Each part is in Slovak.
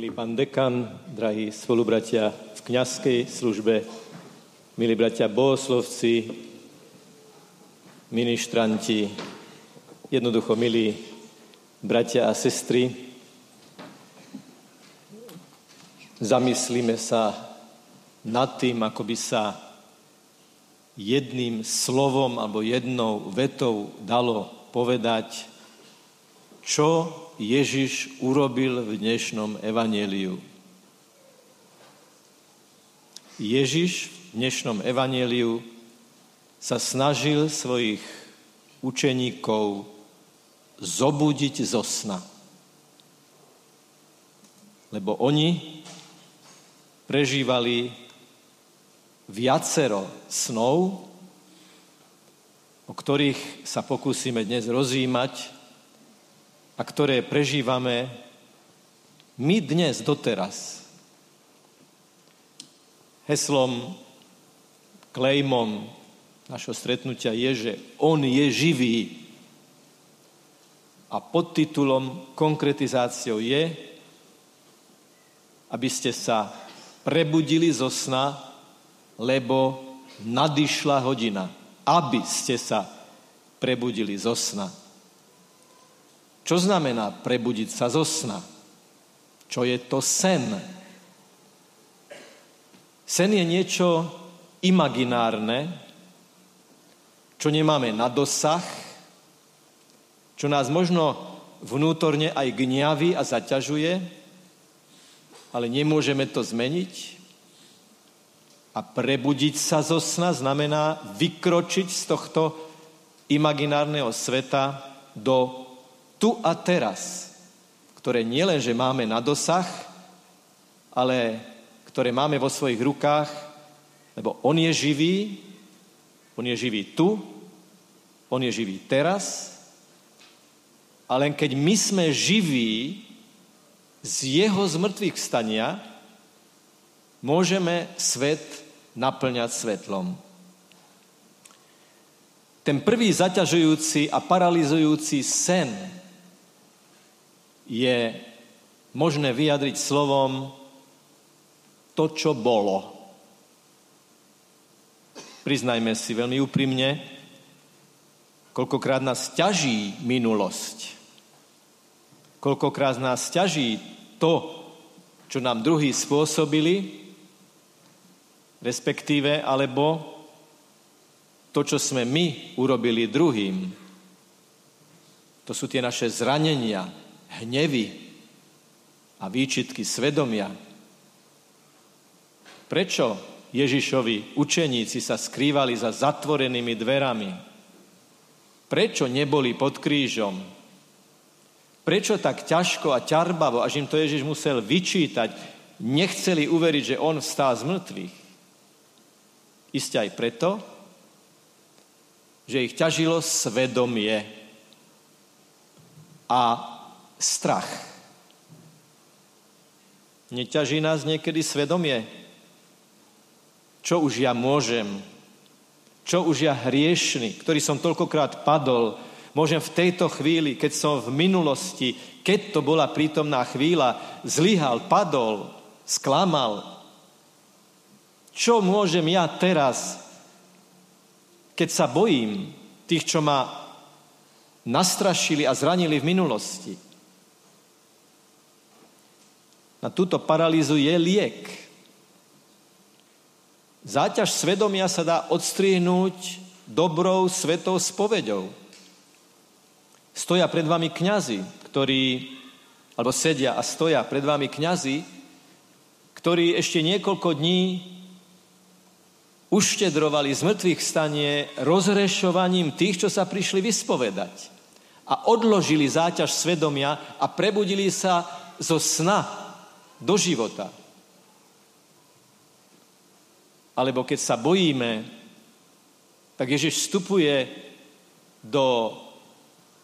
Milý pán dekan, drahí spolubratia v kňazskej službe, milí bratia bohoslovci, ministranti, jednoducho milí bratia a sestry, zamyslíme sa nad tým, ako by sa jedným slovom alebo jednou vetou dalo povedať, čo Ježiš urobil v dnešnom evaneliu. Ježiš v dnešnom evaneliu sa snažil svojich učeníkov zobudiť zo sna. Lebo oni prežívali viacero snov, o ktorých sa pokúsime dnes rozjímať a ktoré prežívame my dnes, doteraz. Heslom, klejmom našho stretnutia je, že On je živý. A podtitulom, konkretizáciou je, aby ste sa prebudili zo sna, lebo nadišla hodina. Aby ste sa prebudili zo sna. Čo znamená prebudiť sa zo sna? Čo je to sen? Sen je niečo imaginárne, čo nemáme na dosah, čo nás možno vnútorne aj gňaví a zaťažuje, ale nemôžeme to zmeniť. A prebudiť sa zo sna znamená vykročiť z tohto imaginárneho sveta do tu a teraz, ktoré nielenže máme na dosah, ale ktoré máme vo svojich rukách, lebo On je živý, On je živý tu, On je živý teraz, a len keď my sme živí z Jeho zmrtvých vstania, môžeme svet naplňať svetlom. Ten prvý zaťažujúci a paralizujúci sen, je možné vyjadriť slovom to, čo bolo. Priznajme si veľmi úprimne, koľkokrát nás ťaží minulosť. Koľkokrát nás ťaží to, čo nám druhí spôsobili, respektíve, alebo to, čo sme my urobili druhým. To sú tie naše zranenia, hnevy a výčitky svedomia. Prečo Ježišovi učeníci sa skrývali za zatvorenými dverami? Prečo neboli pod krížom? Prečo tak ťažko a ťarbavo, až im to Ježiš musel vyčítať, nechceli uveriť, že on vstá z mŕtvych? Isté aj preto, že ich ťažilo svedomie a strach. Neťaží nás niekedy svedomie? Čo už ja môžem? Čo už ja hriešný, ktorý som toľkokrát padol, môžem v tejto chvíli, keď som v minulosti, keď to bola prítomná chvíľa, zlyhal, padol, sklamal. Čo môžem ja teraz, keď sa bojím tých, čo ma nastrašili a zranili v minulosti? Na túto paralýzu je liek. Záťaž svedomia sa dá odstrihnúť dobrou svetou spoveďou. Stoja pred vami kňazi, ktorí, alebo sedia a stoja pred vami kňazi, ktorí ešte niekoľko dní uštedrovali z mŕtvych stanie rozrešovaním tých, čo sa prišli vyspovedať. A odložili záťaž svedomia a prebudili sa zo sna do života. Alebo keď sa bojíme, tak Ježiš vstupuje do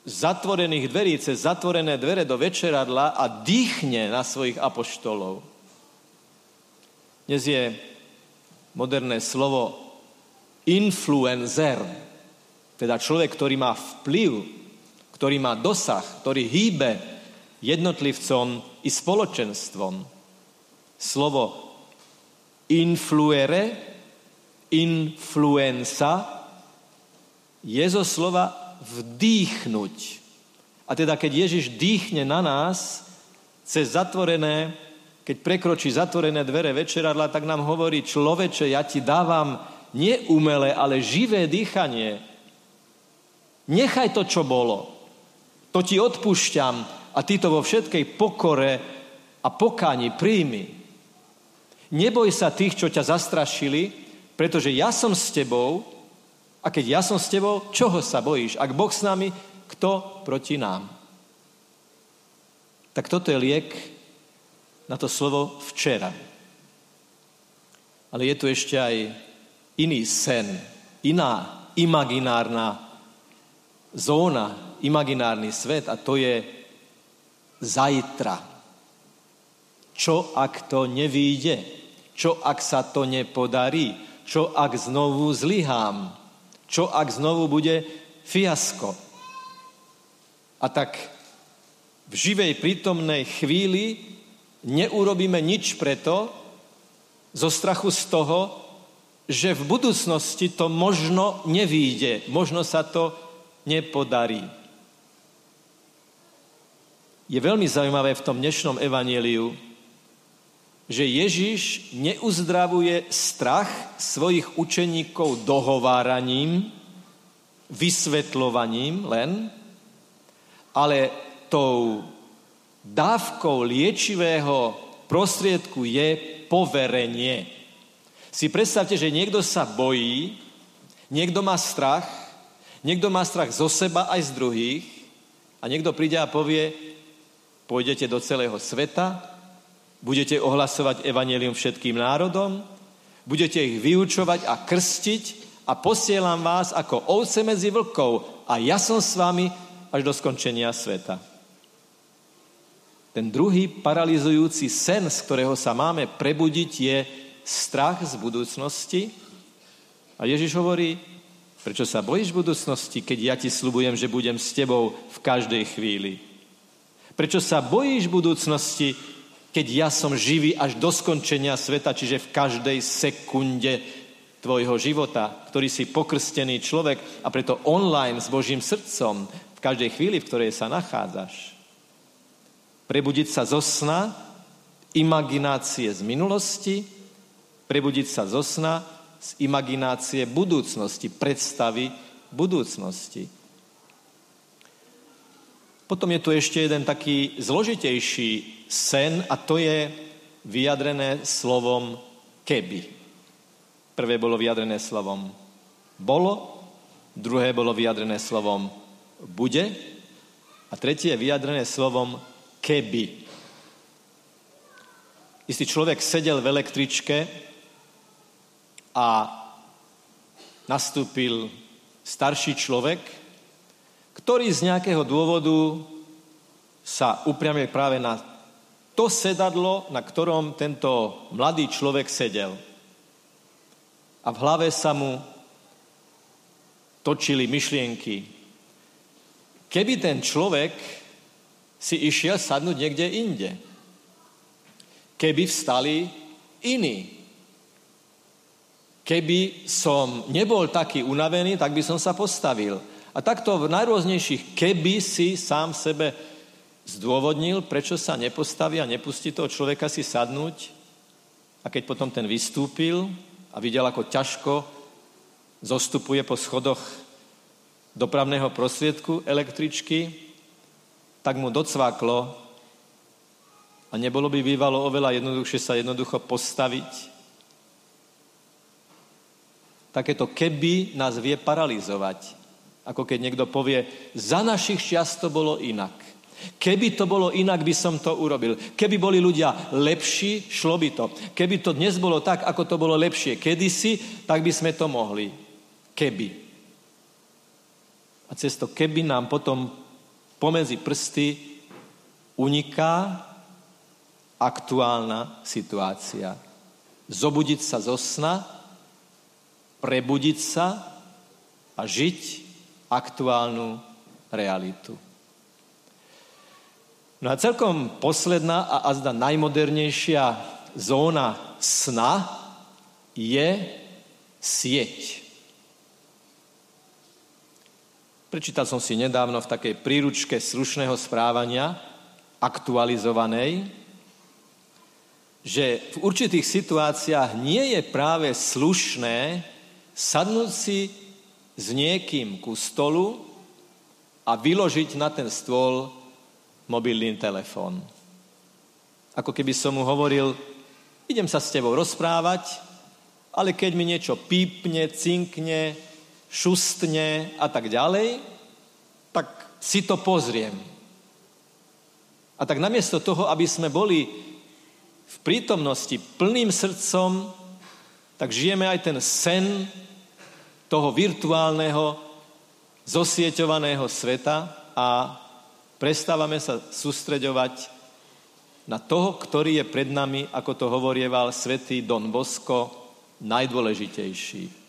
zatvorených dverí, cez zatvorené dvere do večeradla a dýchne na svojich apoštolov. Dnes je moderné slovo influencer, teda človek, ktorý má vplyv, ktorý má dosah, ktorý hýbe jednotlivcom i spoločenstvom. Slovo influere, influenza je zo slova vdýchnuť. A teda keď Ježiš dýchne na nás cez zatvorené, keď prekročí zatvorené dvere večeradla, tak nám hovorí, človeče, ja ti dávam nie umelé, ale živé dýchanie. Nechaj to, čo bolo. To ti odpúšťam a ty to vo všetkej pokore a pokáni príjmi. Neboj sa tých, čo ťa zastrašili, pretože ja som s tebou a keď ja som s tebou, čoho sa bojíš? Ak Boh s nami, kto proti nám? Tak toto je liek na to slovo včera. Ale je tu ešte aj iný sen, iná imaginárna zóna, imaginárny svet a to je zajtra. Čo ak to nevíde? Čo ak sa to nepodarí? Čo ak znovu zlyhám? Čo ak znovu bude fiasko? A tak v živej prítomnej chvíli neurobíme nič preto, zo strachu z toho, že v budúcnosti to možno nevýjde, možno sa to nepodarí. Je veľmi zaujímavé v tom dnešnom evaníliu, že Ježiš neuzdravuje strach svojich učeníkov dohováraním, vysvetľovaním len, ale tou dávkou liečivého prostriedku je poverenie. Si predstavte, že niekto sa bojí, niekto má strach, niekto má strach zo seba aj z druhých a niekto príde a povie, pôjdete do celého sveta, budete ohlasovať evanelium všetkým národom, budete ich vyučovať a krstiť a posielam vás ako ovce medzi vlkov a ja som s vami až do skončenia sveta. Ten druhý paralizujúci sen, z ktorého sa máme prebudiť, je strach z budúcnosti. A Ježiš hovorí, prečo sa bojíš budúcnosti, keď ja ti slubujem, že budem s tebou v každej chvíli? Prečo sa bojíš budúcnosti, keď ja som živý až do skončenia sveta, čiže v každej sekunde tvojho života, ktorý si pokrstený človek a preto online s Božím srdcom v každej chvíli, v ktorej sa nachádzaš. Prebudiť sa zo sna, imaginácie z minulosti, prebudiť sa zo sna, z imaginácie budúcnosti, predstavy budúcnosti. Potom je tu ešte jeden taký zložitejší sen a to je vyjadrené slovom keby. Prvé bolo vyjadrené slovom bolo, druhé bolo vyjadrené slovom bude a tretie je vyjadrené slovom keby. Istý človek sedel v električke a nastúpil starší človek, ktorý z nejakého dôvodu sa upriamil práve na to sedadlo, na ktorom tento mladý človek sedel. A v hlave sa mu točili myšlienky. Keby ten človek si išiel sadnúť niekde inde. Keby vstali iní. Keby som nebol taký unavený, tak by som sa postavil. A takto v najrôznejších keby si sám sebe zdôvodnil, prečo sa nepostaví a nepustí toho človeka si sadnúť. A keď potom ten vystúpil a videl, ako ťažko zostupuje po schodoch dopravného prostriedku električky, tak mu docvaklo a nebolo by bývalo oveľa jednoduchšie sa jednoducho postaviť. Takéto keby nás vie paralizovať. Ako keď niekto povie, za našich čiast to bolo inak. Keby to bolo inak, by som to urobil. Keby boli ľudia lepší, šlo by to. Keby to dnes bolo tak, ako to bolo lepšie kedysi, tak by sme to mohli. Keby. A cez to keby nám potom pomedzi prsty uniká aktuálna situácia. Zobudiť sa zo sna, prebudiť sa a žiť aktuálnu realitu. No a celkom posledná a azda najmodernejšia zóna sna je sieť. Prečítal som si nedávno v takej príručke slušného správania, aktualizovanej, že v určitých situáciách nie je práve slušné sadnúť si s niekým ku stolu a vyložiť na ten stôl mobilný telefón. Ako keby som mu hovoril, idem sa s tebou rozprávať, ale keď mi niečo pípne, cinkne, šustne a tak ďalej, tak si to pozriem. A tak namiesto toho, aby sme boli v prítomnosti plným srdcom, tak žijeme aj ten sen toho virtuálneho, zosieťovaného sveta a prestávame sa sústreďovať na toho, ktorý je pred nami, ako to hovorieval svätý Don Bosco, najdôležitejší.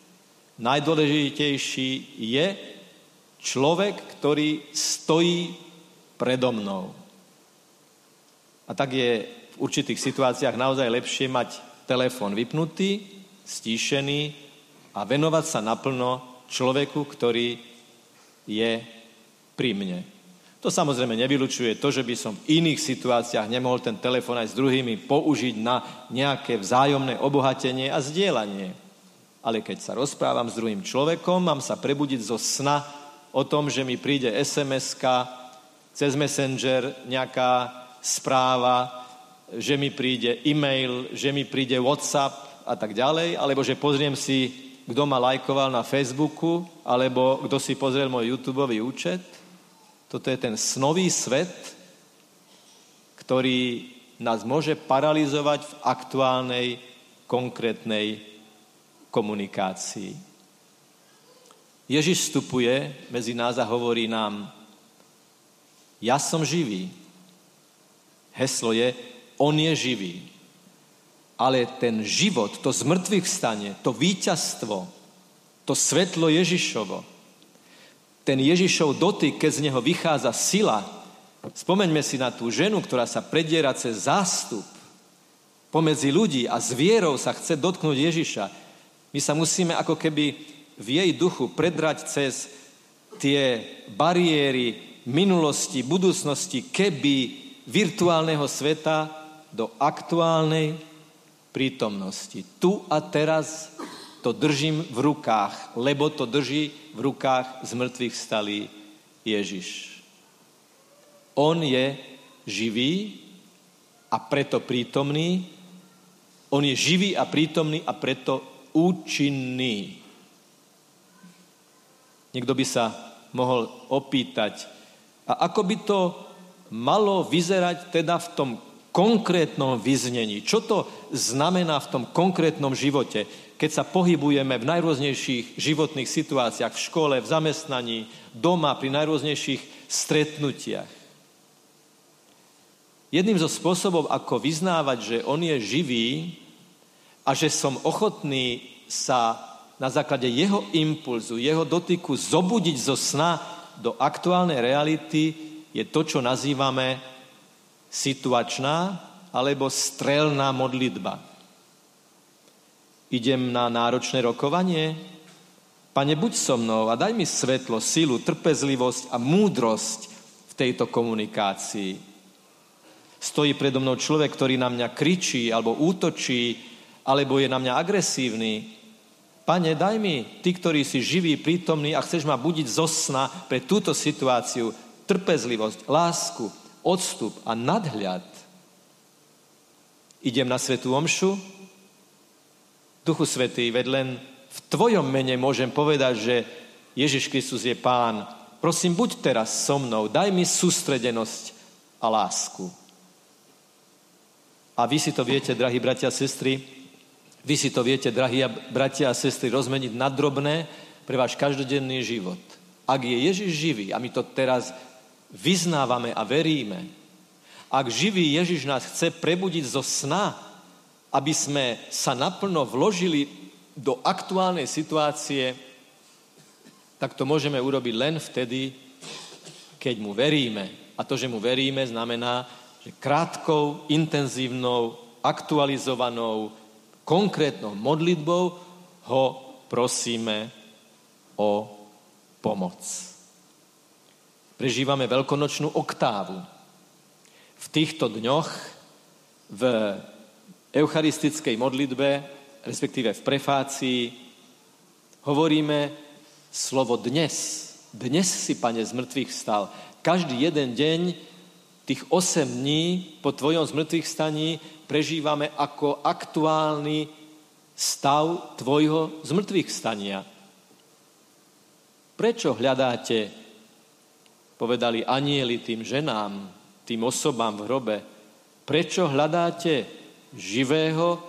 Najdôležitejší je človek, ktorý stojí predo mnou. A tak je v určitých situáciách naozaj lepšie mať telefón vypnutý, stíšený a venovať sa naplno človeku, ktorý je pri mne. To samozrejme nevylučuje to, že by som v iných situáciách nemohol ten telefón aj s druhými použiť na nejaké vzájomné obohatenie a zdieľanie ale keď sa rozprávam s druhým človekom, mám sa prebudiť zo sna o tom, že mi príde sms cez Messenger nejaká správa, že mi príde e-mail, že mi príde WhatsApp a tak ďalej, alebo že pozriem si, kto ma lajkoval na Facebooku, alebo kto si pozrel môj YouTube účet. Toto je ten snový svet, ktorý nás môže paralizovať v aktuálnej konkrétnej komunikácii. Ježiš vstupuje medzi nás a hovorí nám, ja som živý. Heslo je, on je živý. Ale ten život, to zmrtvých stane, to víťazstvo, to svetlo Ježišovo, ten Ježišov dotyk, keď z neho vychádza sila, spomeňme si na tú ženu, ktorá sa prediera cez zástup pomedzi ľudí a s vierou sa chce dotknúť Ježiša. My sa musíme ako keby v jej duchu predrať cez tie bariéry minulosti, budúcnosti, keby virtuálneho sveta do aktuálnej prítomnosti. Tu a teraz to držím v rukách, lebo to drží v rukách z mŕtvych stalý Ježiš. On je živý a preto prítomný. On je živý a prítomný a preto účinný. Niekto by sa mohol opýtať, a ako by to malo vyzerať teda v tom konkrétnom vyznení? Čo to znamená v tom konkrétnom živote, keď sa pohybujeme v najrôznejších životných situáciách, v škole, v zamestnaní, doma, pri najrôznejších stretnutiach? Jedným zo spôsobov, ako vyznávať, že on je živý, a že som ochotný sa na základe jeho impulzu, jeho dotyku zobudiť zo sna do aktuálnej reality, je to, čo nazývame situačná alebo strelná modlitba. Idem na náročné rokovanie? Pane, buď so mnou a daj mi svetlo, silu, trpezlivosť a múdrosť v tejto komunikácii. Stojí predo mnou človek, ktorý na mňa kričí alebo útočí, alebo je na mňa agresívny. Pane, daj mi, ty, ktorý si živý, prítomný a chceš ma budiť zo sna pre túto situáciu, trpezlivosť, lásku, odstup a nadhľad. Idem na svetú omšu, Duchu Svetý, veď len v Tvojom mene môžem povedať, že Ježiš Kristus je Pán. Prosím, buď teraz so mnou, daj mi sústredenosť a lásku. A vy si to viete, drahí bratia a sestry, vy si to viete, drahí bratia a sestry, rozmeniť na drobné pre váš každodenný život. Ak je Ježiš živý, a my to teraz vyznávame a veríme, ak živý Ježiš nás chce prebudiť zo sna, aby sme sa naplno vložili do aktuálnej situácie, tak to môžeme urobiť len vtedy, keď mu veríme. A to, že mu veríme, znamená, že krátkou, intenzívnou, aktualizovanou, konkrétnou modlitbou ho prosíme o pomoc. Prežívame veľkonočnú oktávu. V týchto dňoch v eucharistickej modlitbe, respektíve v prefácii, hovoríme slovo dnes. Dnes si, Pane, z mŕtvych stal. Každý jeden deň, tých 8 dní po Tvojom zmrtvých staní prežívame ako aktuálny stav Tvojho zmrtvých stania. Prečo hľadáte, povedali anieli tým ženám, tým osobám v hrobe, prečo hľadáte živého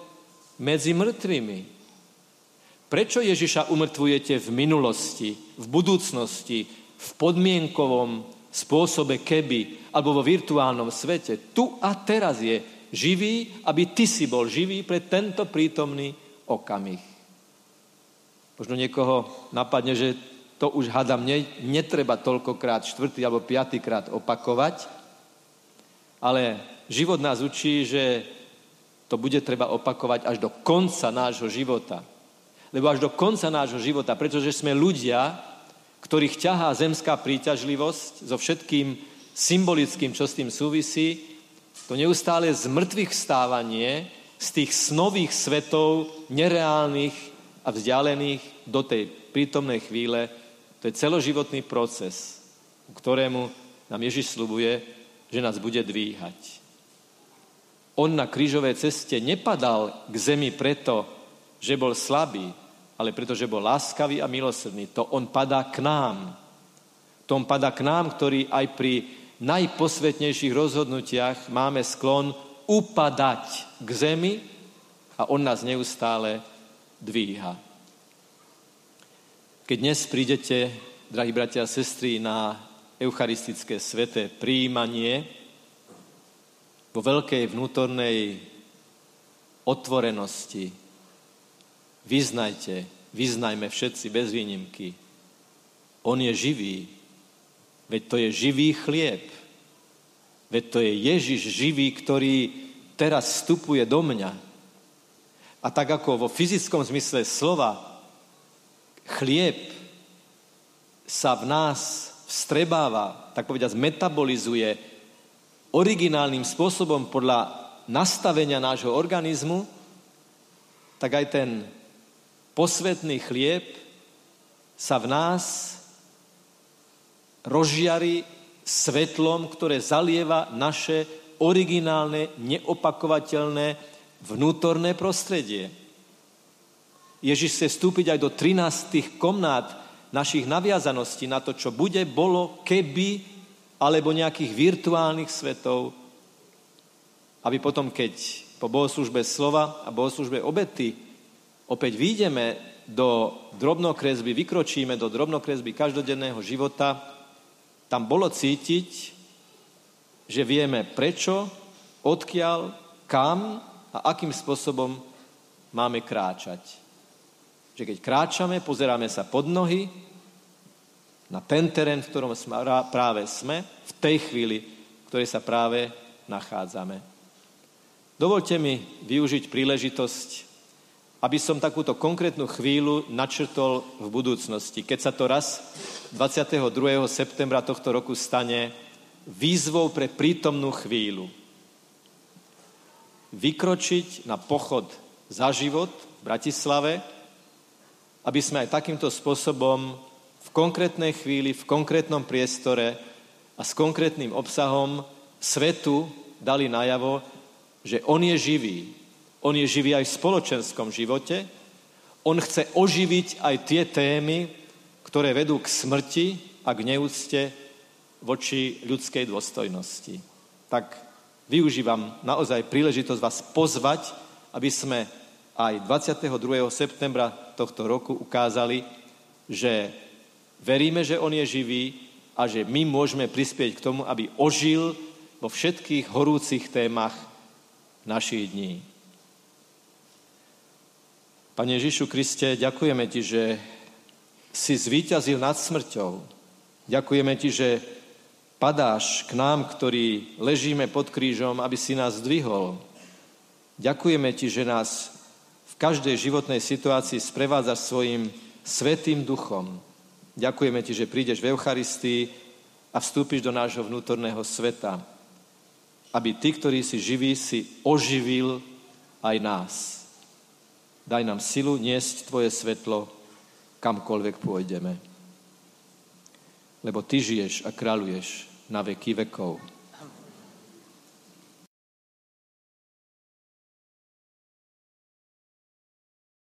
medzi mŕtvými? Prečo Ježiša umrtvujete v minulosti, v budúcnosti, v podmienkovom spôsobe keby alebo vo virtuálnom svete. Tu a teraz je živý, aby ty si bol živý pre tento prítomný okamih. Možno niekoho napadne, že to už hadam, ne, netreba toľkokrát, štvrtý alebo piatýkrát opakovať, ale život nás učí, že to bude treba opakovať až do konca nášho života. Lebo až do konca nášho života, pretože sme ľudia, ktorých ťahá zemská príťažlivosť so všetkým symbolickým, čo s tým súvisí, to neustále zmrtvých vstávanie z tých snových svetov, nereálnych a vzdialených do tej prítomnej chvíle, to je celoživotný proces, ku ktorému nám Ježiš slubuje, že nás bude dvíhať. On na krížovej ceste nepadal k zemi preto, že bol slabý, ale pretože bol láskavý a milosrdný. To on padá k nám. To on padá k nám, ktorý aj pri najposvetnejších rozhodnutiach máme sklon upadať k zemi a on nás neustále dvíha. Keď dnes prídete, drahí bratia a sestry, na eucharistické sveté príjmanie, vo veľkej vnútornej otvorenosti, Vyznajte, vyznajme všetci bez výnimky. On je živý. Veď to je živý chlieb. Veď to je Ježiš živý, ktorý teraz vstupuje do mňa. A tak ako vo fyzickom zmysle slova chlieb sa v nás vstrebáva, tak povediať metabolizuje originálnym spôsobom podľa nastavenia nášho organizmu, tak aj ten posvetný chlieb sa v nás rozžiari svetlom, ktoré zalieva naše originálne, neopakovateľné vnútorné prostredie. Ježiš chce vstúpiť aj do 13 komnát našich naviazaností na to, čo bude, bolo, keby, alebo nejakých virtuálnych svetov, aby potom, keď po bohoslužbe slova a bohoslužbe obety opäť výjdeme do drobnokresby, vykročíme do drobnokresby každodenného života, tam bolo cítiť, že vieme prečo, odkiaľ, kam a akým spôsobom máme kráčať. Že keď kráčame, pozeráme sa pod nohy, na ten terén, v ktorom práve sme, v tej chvíli, v ktorej sa práve nachádzame. Dovolte mi využiť príležitosť aby som takúto konkrétnu chvíľu načrtol v budúcnosti. Keď sa to raz 22. septembra tohto roku stane výzvou pre prítomnú chvíľu. Vykročiť na pochod za život v Bratislave, aby sme aj takýmto spôsobom v konkrétnej chvíli, v konkrétnom priestore a s konkrétnym obsahom svetu dali najavo, že on je živý, on je živý aj v spoločenskom živote. On chce oživiť aj tie témy, ktoré vedú k smrti a k neúcte voči ľudskej dôstojnosti. Tak využívam naozaj príležitosť vás pozvať, aby sme aj 22. septembra tohto roku ukázali, že veríme, že On je živý a že my môžeme prispieť k tomu, aby ožil vo všetkých horúcich témach našich dní. Pane Ježišu Kriste, ďakujeme Ti, že si zvíťazil nad smrťou. Ďakujeme Ti, že padáš k nám, ktorí ležíme pod krížom, aby si nás zdvihol. Ďakujeme ti, že nás každej životnej situácii sprevádzaš svojim svetým duchom. Ďakujeme ti, že prídeš v Eucharistii a vstúpiš do nášho vnútorného sveta, aby ty, ktorí si živí, si oživil aj nás. Daj nám silu niesť tvoje svetlo, kamkoľvek pôjdeme. Lebo ty žiješ a kráľuješ na veky vekov.